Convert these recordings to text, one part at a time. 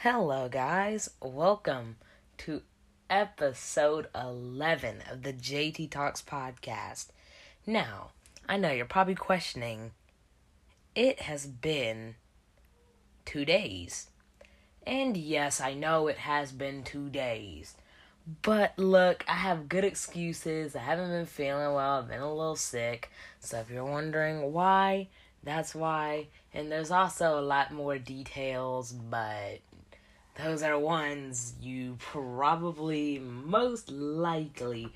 Hello, guys. Welcome to episode 11 of the JT Talks podcast. Now, I know you're probably questioning, it has been two days. And yes, I know it has been two days. But look, I have good excuses. I haven't been feeling well. I've been a little sick. So if you're wondering why, that's why. And there's also a lot more details, but those are ones you probably most likely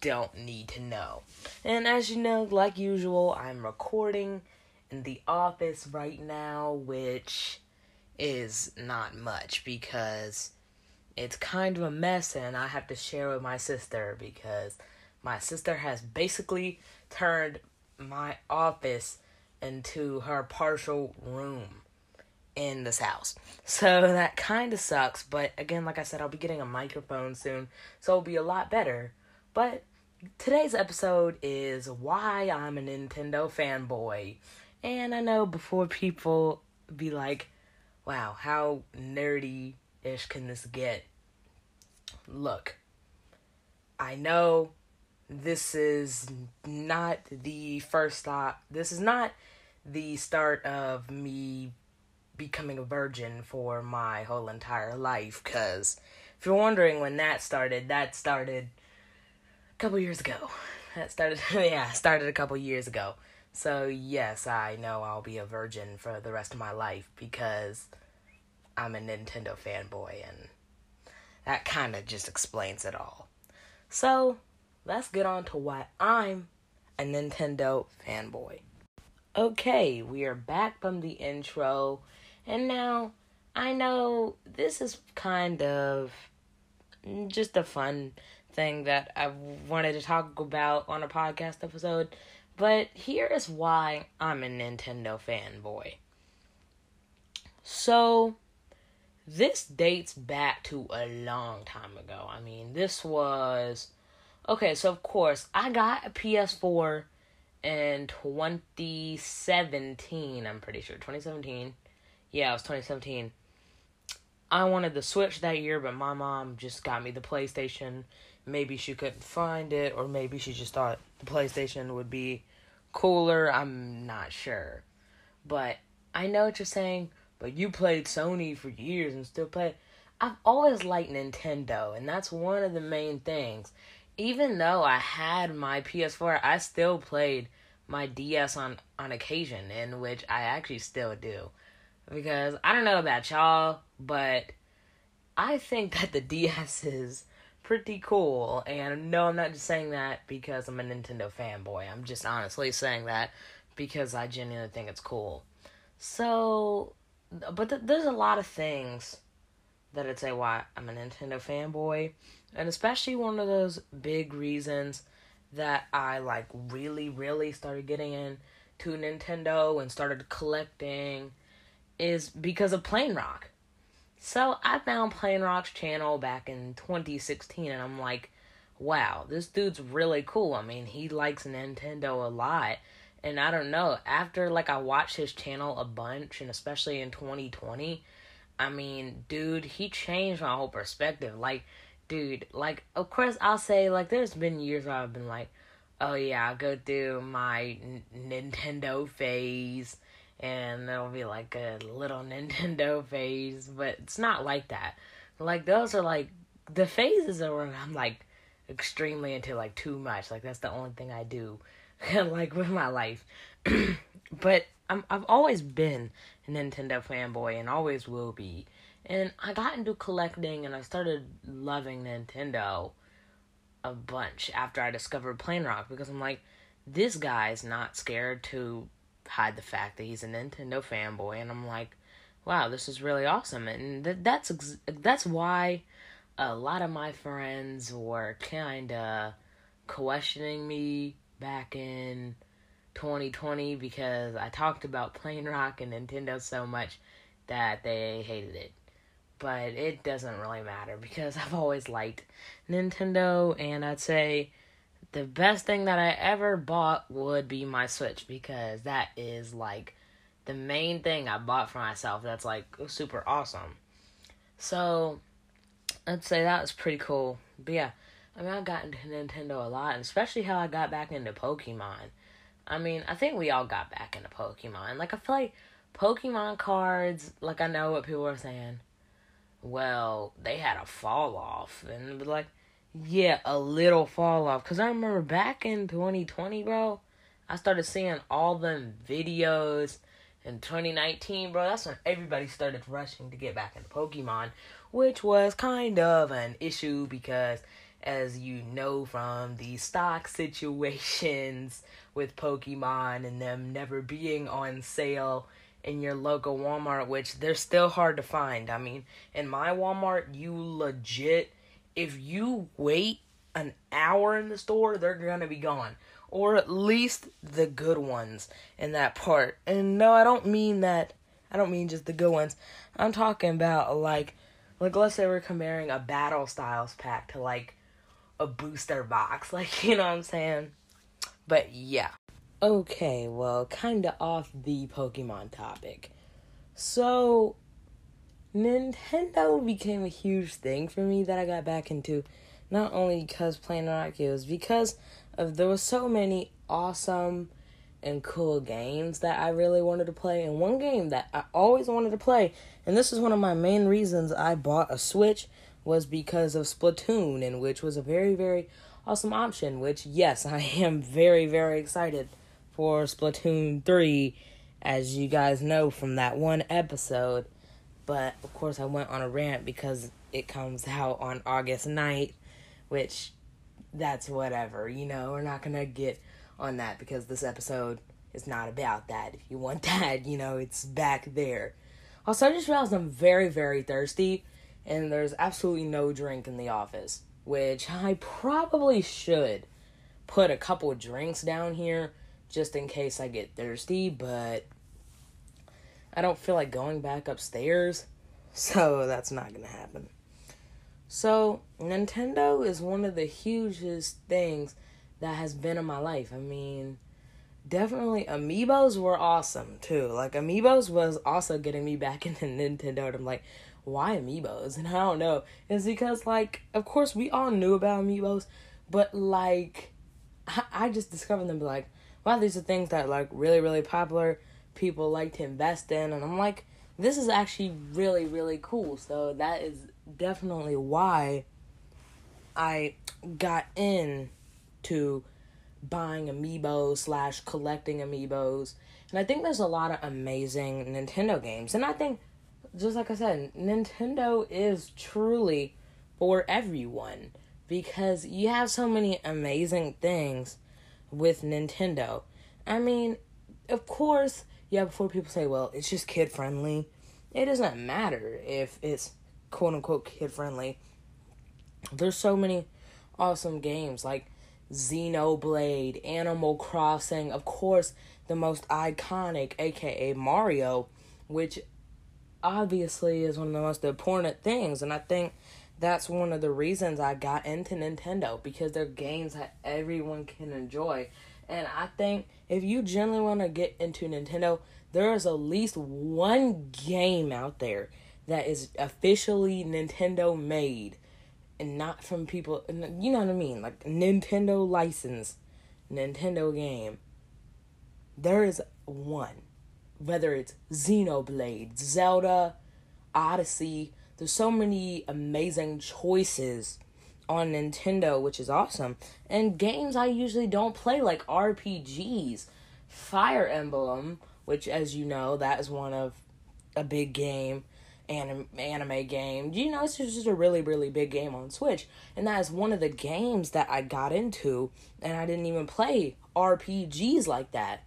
don't need to know. And as you know, like usual, I'm recording in the office right now, which is not much because it's kind of a mess and I have to share with my sister because my sister has basically turned my office into her partial room in this house. So that kind of sucks, but again, like I said, I'll be getting a microphone soon, so it'll be a lot better. But today's episode is why I'm a Nintendo fanboy. And I know before people be like, wow, how nerdy ish can this get? Look, I know this is not the first stop. This is not the start of me becoming a virgin for my whole entire life. Because if you're wondering when that started, that started a couple years ago. That started, yeah, started a couple years ago. So, yes, I know I'll be a virgin for the rest of my life because I'm a Nintendo fanboy, and that kind of just explains it all. So, let's get on to why I'm a Nintendo fanboy. Okay, we are back from the intro, and now I know this is kind of just a fun thing that I wanted to talk about on a podcast episode but here is why I'm a Nintendo fanboy. So, this dates back to a long time ago. I mean, this was. Okay, so of course, I got a PS4 in 2017, I'm pretty sure. 2017. Yeah, it was 2017. I wanted the Switch that year, but my mom just got me the PlayStation. Maybe she couldn't find it, or maybe she just thought the PlayStation would be cooler. I'm not sure. But I know what you're saying, but you played Sony for years and still play. I've always liked Nintendo, and that's one of the main things. Even though I had my PS4, I still played my DS on on occasion, in which I actually still do. Because I don't know about y'all, but I think that the DS is pretty cool. And no, I'm not just saying that because I'm a Nintendo fanboy. I'm just honestly saying that because I genuinely think it's cool. So, but th- there's a lot of things that I'd say why I'm a Nintendo fanboy. And especially one of those big reasons that I like really, really started getting into Nintendo and started collecting is because of Plain Rock. So I found Plain Rock's channel back in 2016 and I'm like, wow, this dude's really cool. I mean, he likes Nintendo a lot. And I don't know, after like I watched his channel a bunch and especially in 2020, I mean, dude, he changed my whole perspective. Like, dude, like of course I'll say like there's been years where I've been like, oh yeah, I'll go through my N- Nintendo phase and there'll be like a little Nintendo phase, but it's not like that. Like those are like the phases are where I'm like extremely into like too much. Like that's the only thing I do like with my life. but I'm I've always been a Nintendo fanboy and always will be. And I got into collecting and I started loving Nintendo a bunch after I discovered Plain Rock because I'm like, this guy's not scared to hide the fact that he's a Nintendo fanboy, and I'm like, wow, this is really awesome, and th- that's ex- that's why a lot of my friends were kind of questioning me back in 2020 because I talked about Plain Rock and Nintendo so much that they hated it. But it doesn't really matter because I've always liked Nintendo, and I'd say the best thing that I ever bought would be my Switch because that is like the main thing I bought for myself that's like super awesome. So, I'd say that was pretty cool. But yeah, I mean, I got into Nintendo a lot, and especially how I got back into Pokemon. I mean, I think we all got back into Pokemon. Like, I feel like Pokemon cards, like, I know what people are saying. Well, they had a fall off. And, like, yeah, a little fall off. Because I remember back in 2020, bro, I started seeing all them videos in 2019, bro. That's when everybody started rushing to get back into Pokemon, which was kind of an issue because as you know from the stock situations with Pokemon and them never being on sale in your local Walmart, which they're still hard to find. I mean, in my Walmart, you legit, if you wait an hour in the store, they're gonna be gone. Or at least the good ones in that part. And no, I don't mean that, I don't mean just the good ones. I'm talking about like, like let's say we're comparing a Battle Styles pack to like a booster box. Like, you know what I'm saying? But yeah. Okay, well, kind of off the Pokemon topic. So, Nintendo became a huge thing for me that I got back into. Not only because playing was because of there was so many awesome and cool games that I really wanted to play. And one game that I always wanted to play, and this is one of my main reasons I bought a Switch, was because of Splatoon, and which was a very, very awesome option. Which, yes, I am very, very excited for Splatoon 3, as you guys know from that one episode. But of course, I went on a rant because it comes out on August 9th, which that's whatever, you know, we're not gonna get on that because this episode is not about that. If you want that, you know, it's back there. Also, I just realized I'm very, very thirsty and there's absolutely no drink in the office, which I probably should put a couple drinks down here just in case I get thirsty, but I don't feel like going back upstairs, so that's not gonna happen. So, Nintendo is one of the hugest things that has been in my life. I mean, definitely amiibos were awesome too. Like amiibos was also getting me back into Nintendo. And I'm like, why amiibos? And I don't know. It's because like of course we all knew about amiibos, but like I, I just discovered them like, wow, these are things that like really, really popular people like to invest in and I'm like, this is actually really, really cool. So that is definitely why I got in to buying amiibos slash collecting amiibos. And I think there's a lot of amazing Nintendo games. And I think just like I said, Nintendo is truly for everyone because you have so many amazing things with Nintendo. I mean, of course, yeah, before people say, well, it's just kid friendly, it doesn't matter if it's quote unquote kid friendly. There's so many awesome games like Xenoblade, Animal Crossing, of course, the most iconic, aka Mario, which obviously is one of the most important things. And I think that's one of the reasons I got into Nintendo because they're games that everyone can enjoy. And I think if you genuinely want to get into Nintendo, there is at least one game out there that is officially Nintendo made and not from people, you know what I mean? Like Nintendo license, Nintendo game. There is one whether it's Xenoblade, Zelda, Odyssey. There's so many amazing choices on Nintendo, which is awesome. And games I usually don't play, like RPGs. Fire Emblem, which, as you know, that is one of a big game, anim- anime game. You know, it's just a really, really big game on Switch. And that is one of the games that I got into, and I didn't even play RPGs like that.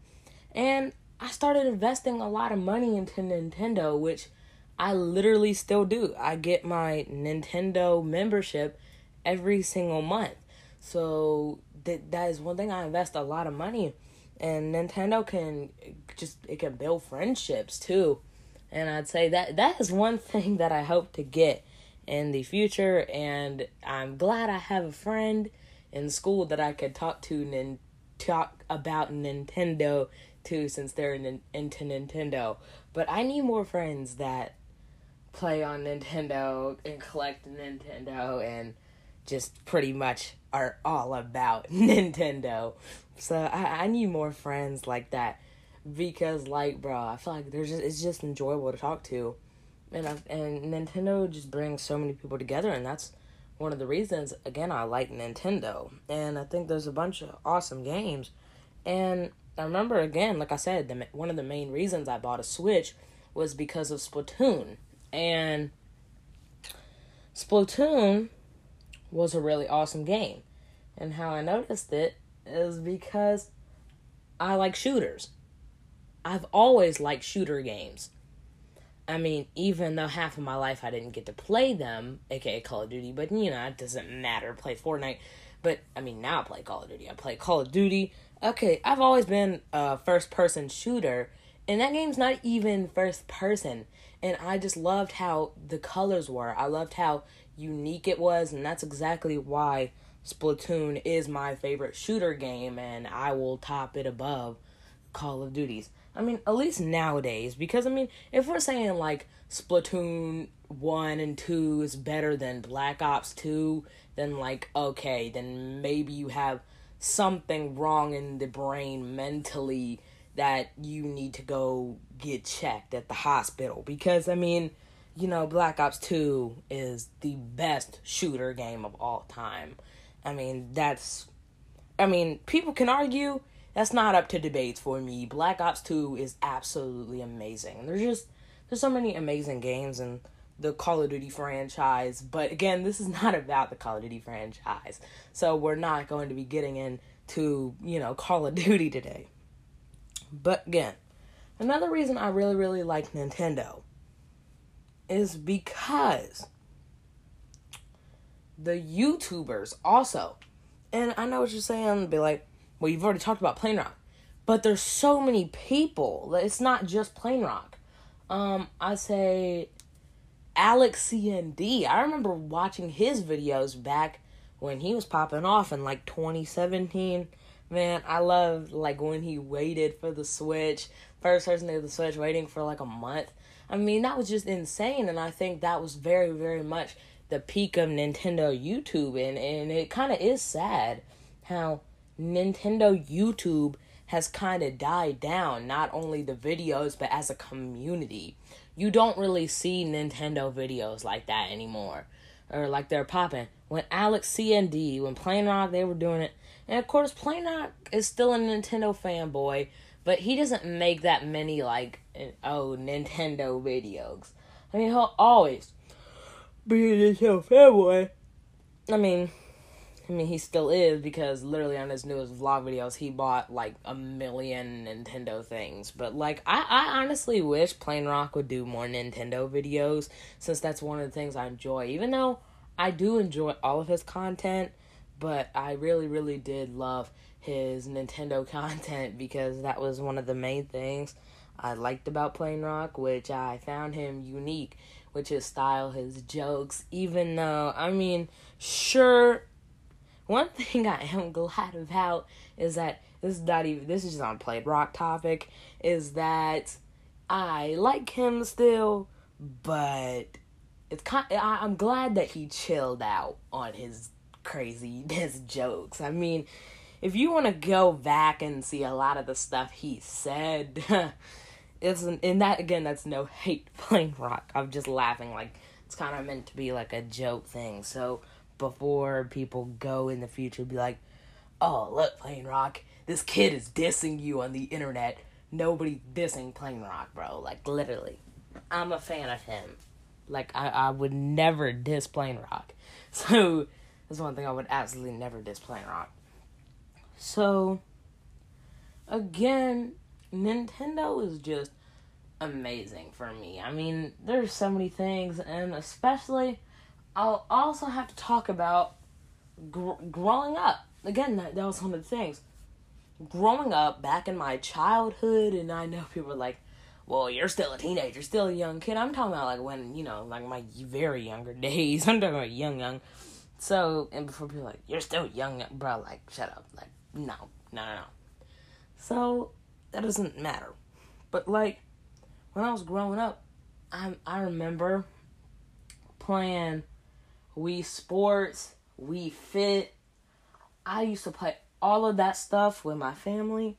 And I started investing a lot of money into Nintendo, which I literally still do. I get my Nintendo membership every single month. So that that is one thing I invest a lot of money and Nintendo can just it can build friendships too. And I'd say that that is one thing that I hope to get in the future and I'm glad I have a friend in school that I could talk to and talk about Nintendo too since they're in, into Nintendo. But I need more friends that play on Nintendo and collect Nintendo and just pretty much are all about Nintendo. So I, I need more friends like that because like bro, I feel like there's just it's just enjoyable to talk to. And I, and Nintendo just brings so many people together and that's one of the reasons again I like Nintendo. And I think there's a bunch of awesome games. And I remember again, like I said, the, one of the main reasons I bought a Switch was because of Splatoon. And Splatoon was a really awesome game. And how I noticed it is because I like shooters. I've always liked shooter games. I mean, even though half of my life I didn't get to play them, aka Call of Duty, but you know, it doesn't matter. Play Fortnite. But I mean, now I play Call of Duty. I play Call of Duty. Okay, I've always been a first person shooter, and that game's not even first person. And I just loved how the colors were. I loved how unique it was, and that's exactly why Splatoon is my favorite shooter game, and I will top it above Call of Duties. I mean, at least nowadays, because I mean, if we're saying like Splatoon 1 and 2 is better than Black Ops 2, then like, okay, then maybe you have something wrong in the brain mentally that you need to go get checked at the hospital. Because, I mean, you know, Black Ops 2 is the best shooter game of all time. I mean, that's. I mean, people can argue. That's not up to debates for me. Black Ops 2 is absolutely amazing. There's just. There's so many amazing games in the Call of Duty franchise. But again, this is not about the Call of Duty franchise. So we're not going to be getting into, you know, Call of Duty today. But again, another reason I really, really like Nintendo is because the YouTubers also, and I know what you're saying, be like, well, you've already talked about Plain Rock, but there's so many people. It's not just Plain Rock. Um, I say Alex CND. I remember watching his videos back when he was popping off in like 2017. Man, I love like when he waited for the Switch, first person to the Switch, waiting for like a month. I mean, that was just insane, and I think that was very, very much the peak of Nintendo YouTube, and and it kind of is sad how Nintendo YouTube has kind of died down. Not only the videos, but as a community, you don't really see Nintendo videos like that anymore, or like they're popping. When Alex CND, when Plain Rock, they were doing it, and of course, Plain Rock is still a Nintendo fanboy but he doesn't make that many like oh Nintendo videos. I mean, he'll always be a Nintendo fanboy. I mean, I mean, he still is because literally on his newest vlog videos, he bought like a million Nintendo things. But like, I, I honestly wish Plain Rock would do more Nintendo videos since that's one of the things I enjoy. Even though I do enjoy all of his content, but I really, really did love his Nintendo content because that was one of the main things I liked about Plain Rock, which I found him unique, which his style, his jokes, even though, I mean, sure, one thing I am glad about is that this is not even, this is just on Plain Rock topic, is that I like him still, but it's kind, I, I'm glad that he chilled out on his crazy, his jokes. I mean, if you want to go back and see a lot of the stuff he said, it's and that again, that's no hate Plain Rock. I'm just laughing like it's kind of meant to be like a joke thing. So before people go in the future, be like, "Oh, look, Plain Rock, this kid is dissing you on the internet." Nobody dissing Plain Rock, bro. Like literally, I'm a fan of him. Like I, I would never diss Plain Rock. So that's one thing I would absolutely never diss Plain Rock. So, again, Nintendo is just amazing for me. I mean, there's so many things, and especially, I'll also have to talk about gr- growing up. Again, that, that was one of the things. Growing up back in my childhood, and I know people are like, well, you're still a teenager, still a young kid. I'm talking about like when, you know, like my very younger days. I'm talking about young, young. So, and before people like, you're still young, bro, like, shut up. Like, no, no, no, no. So that doesn't matter. But like when I was growing up, I I remember playing Wii Sports, Wii Fit. I used to play all of that stuff with my family,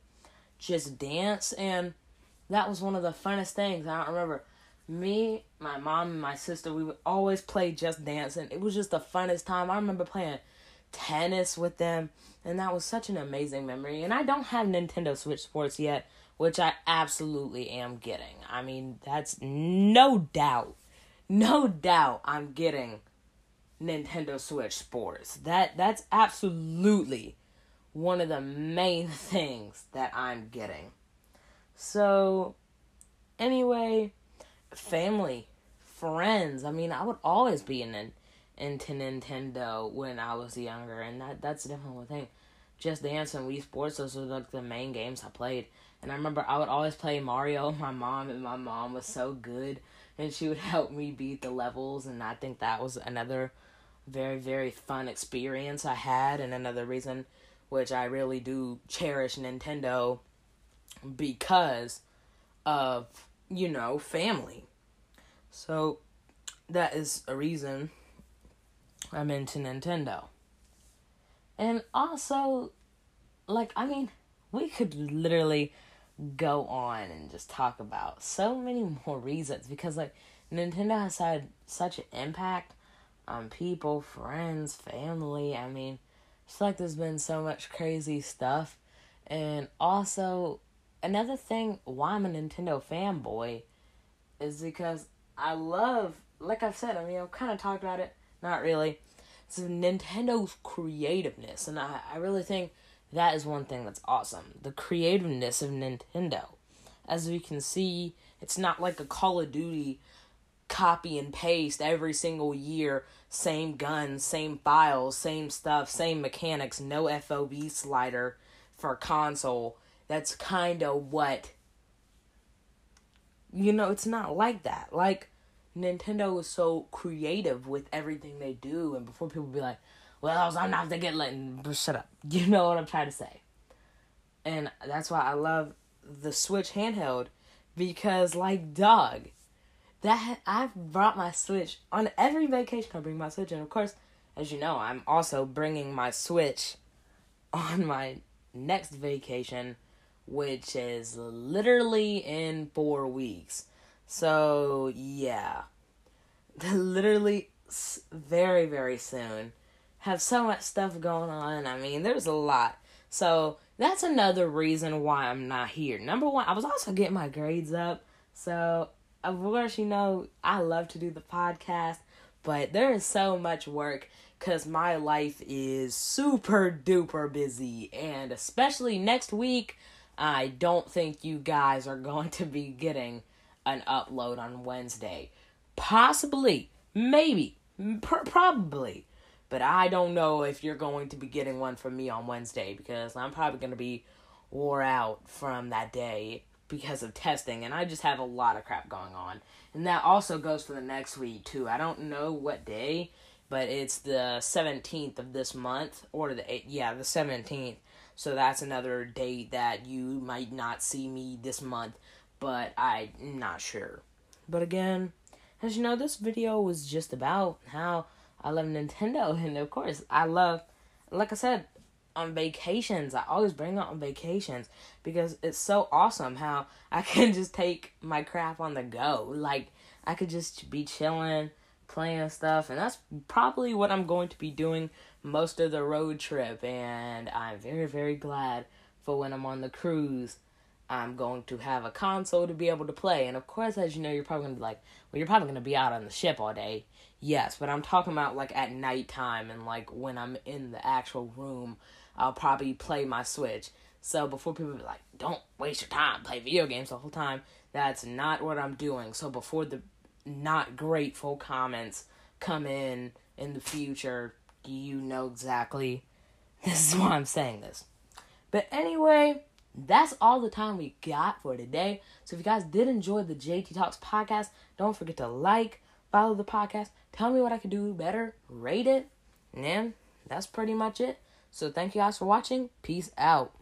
just dance, and that was one of the funnest things. I don't remember me, my mom, and my sister. We would always play just dance, and it was just the funnest time. I remember playing tennis with them, and that was such an amazing memory. And I don't have Nintendo Switch Sports yet, which I absolutely am getting. I mean, that's no doubt, no doubt, I'm getting Nintendo Switch Sports. That that's absolutely one of the main things that I'm getting. So, anyway, family, friends. I mean, I would always be in into Nintendo when I was younger, and that that's definitely one thing. Just Dance and Wii Sports, those were like the main games I played. And I remember I would always play Mario my mom, and my mom was so good, and she would help me beat the levels, and I think that was another very very fun experience I had, and another reason which I really do cherish Nintendo because of you know family. So that is a reason I'm into Nintendo. And also, like, I mean, we could literally go on and just talk about so many more reasons because, like, Nintendo has had such an impact on people, friends, family. I mean, it's like there's been so much crazy stuff. And also, another thing why I'm a Nintendo fanboy is because I love, like I've said, I mean, I've kind of talked about it, not really. It's Nintendo's creativeness, and I, I really think that is one thing that's awesome. The creativeness of Nintendo. As we can see, it's not like a Call of Duty copy and paste every single year, same guns, same files, same stuff, same mechanics, no FOV slider for console. That's kind of what you know, it's not like that. Like Nintendo is so creative with everything they do, and before people be like, "Well, I'm not to get let," shut up. You know what I'm trying to say. And that's why I love the Switch handheld because, like, dog, that I've brought my Switch on every vacation. I bring my Switch, and of course, as you know, I'm also bringing my Switch on my next vacation which is literally in four weeks. So, yeah. literally very, very soon. Have so much stuff going on. I mean, there's a lot. So, that's another reason why I'm not here. Number one, I was also getting my grades up. So, of course, you know, I love to do the podcast, but there is so much work because my life is super duper busy. And especially next week, I don't think you guys are going to be getting an upload on Wednesday. Possibly, maybe, pr- probably. But I don't know if you're going to be getting one from me on Wednesday because I'm probably going to be wore out from that day because of testing and I just have a lot of crap going on. And that also goes for the next week too. I don't know what day, but it's the 17th of this month or the 8th, yeah, the 17th so that's another date that you might not see me this month, but I'm not sure. But again, as you know, this video was just about how I love Nintendo, and of course, I love, like I said, on vacations. I always bring it on vacations because it's so awesome how I can just take my crap on the go. Like, I could just be chilling, playing stuff, and that's probably what I'm going to be doing most of the road trip, and I'm very, very glad for when I'm on the cruise. I'm going to have a console to be able to play. And of course, as you know, you're probably to be like, well, you're probably to be out on the ship all day. Yes, but I'm talking about like at nighttime and like when I'm in the actual room, I'll probably play my Switch. So before people be like, don't waste your time, play video games the whole time, that's not what I'm doing. So before the not grateful comments come in in the future, you know exactly this is why I'm saying this. But anyway, that's all the time we got for today. So if you guys did enjoy the JT Talks podcast, don't forget to like, follow the podcast, tell me what I could do better, rate it, and that's pretty much it. So thank you guys for watching. Peace out.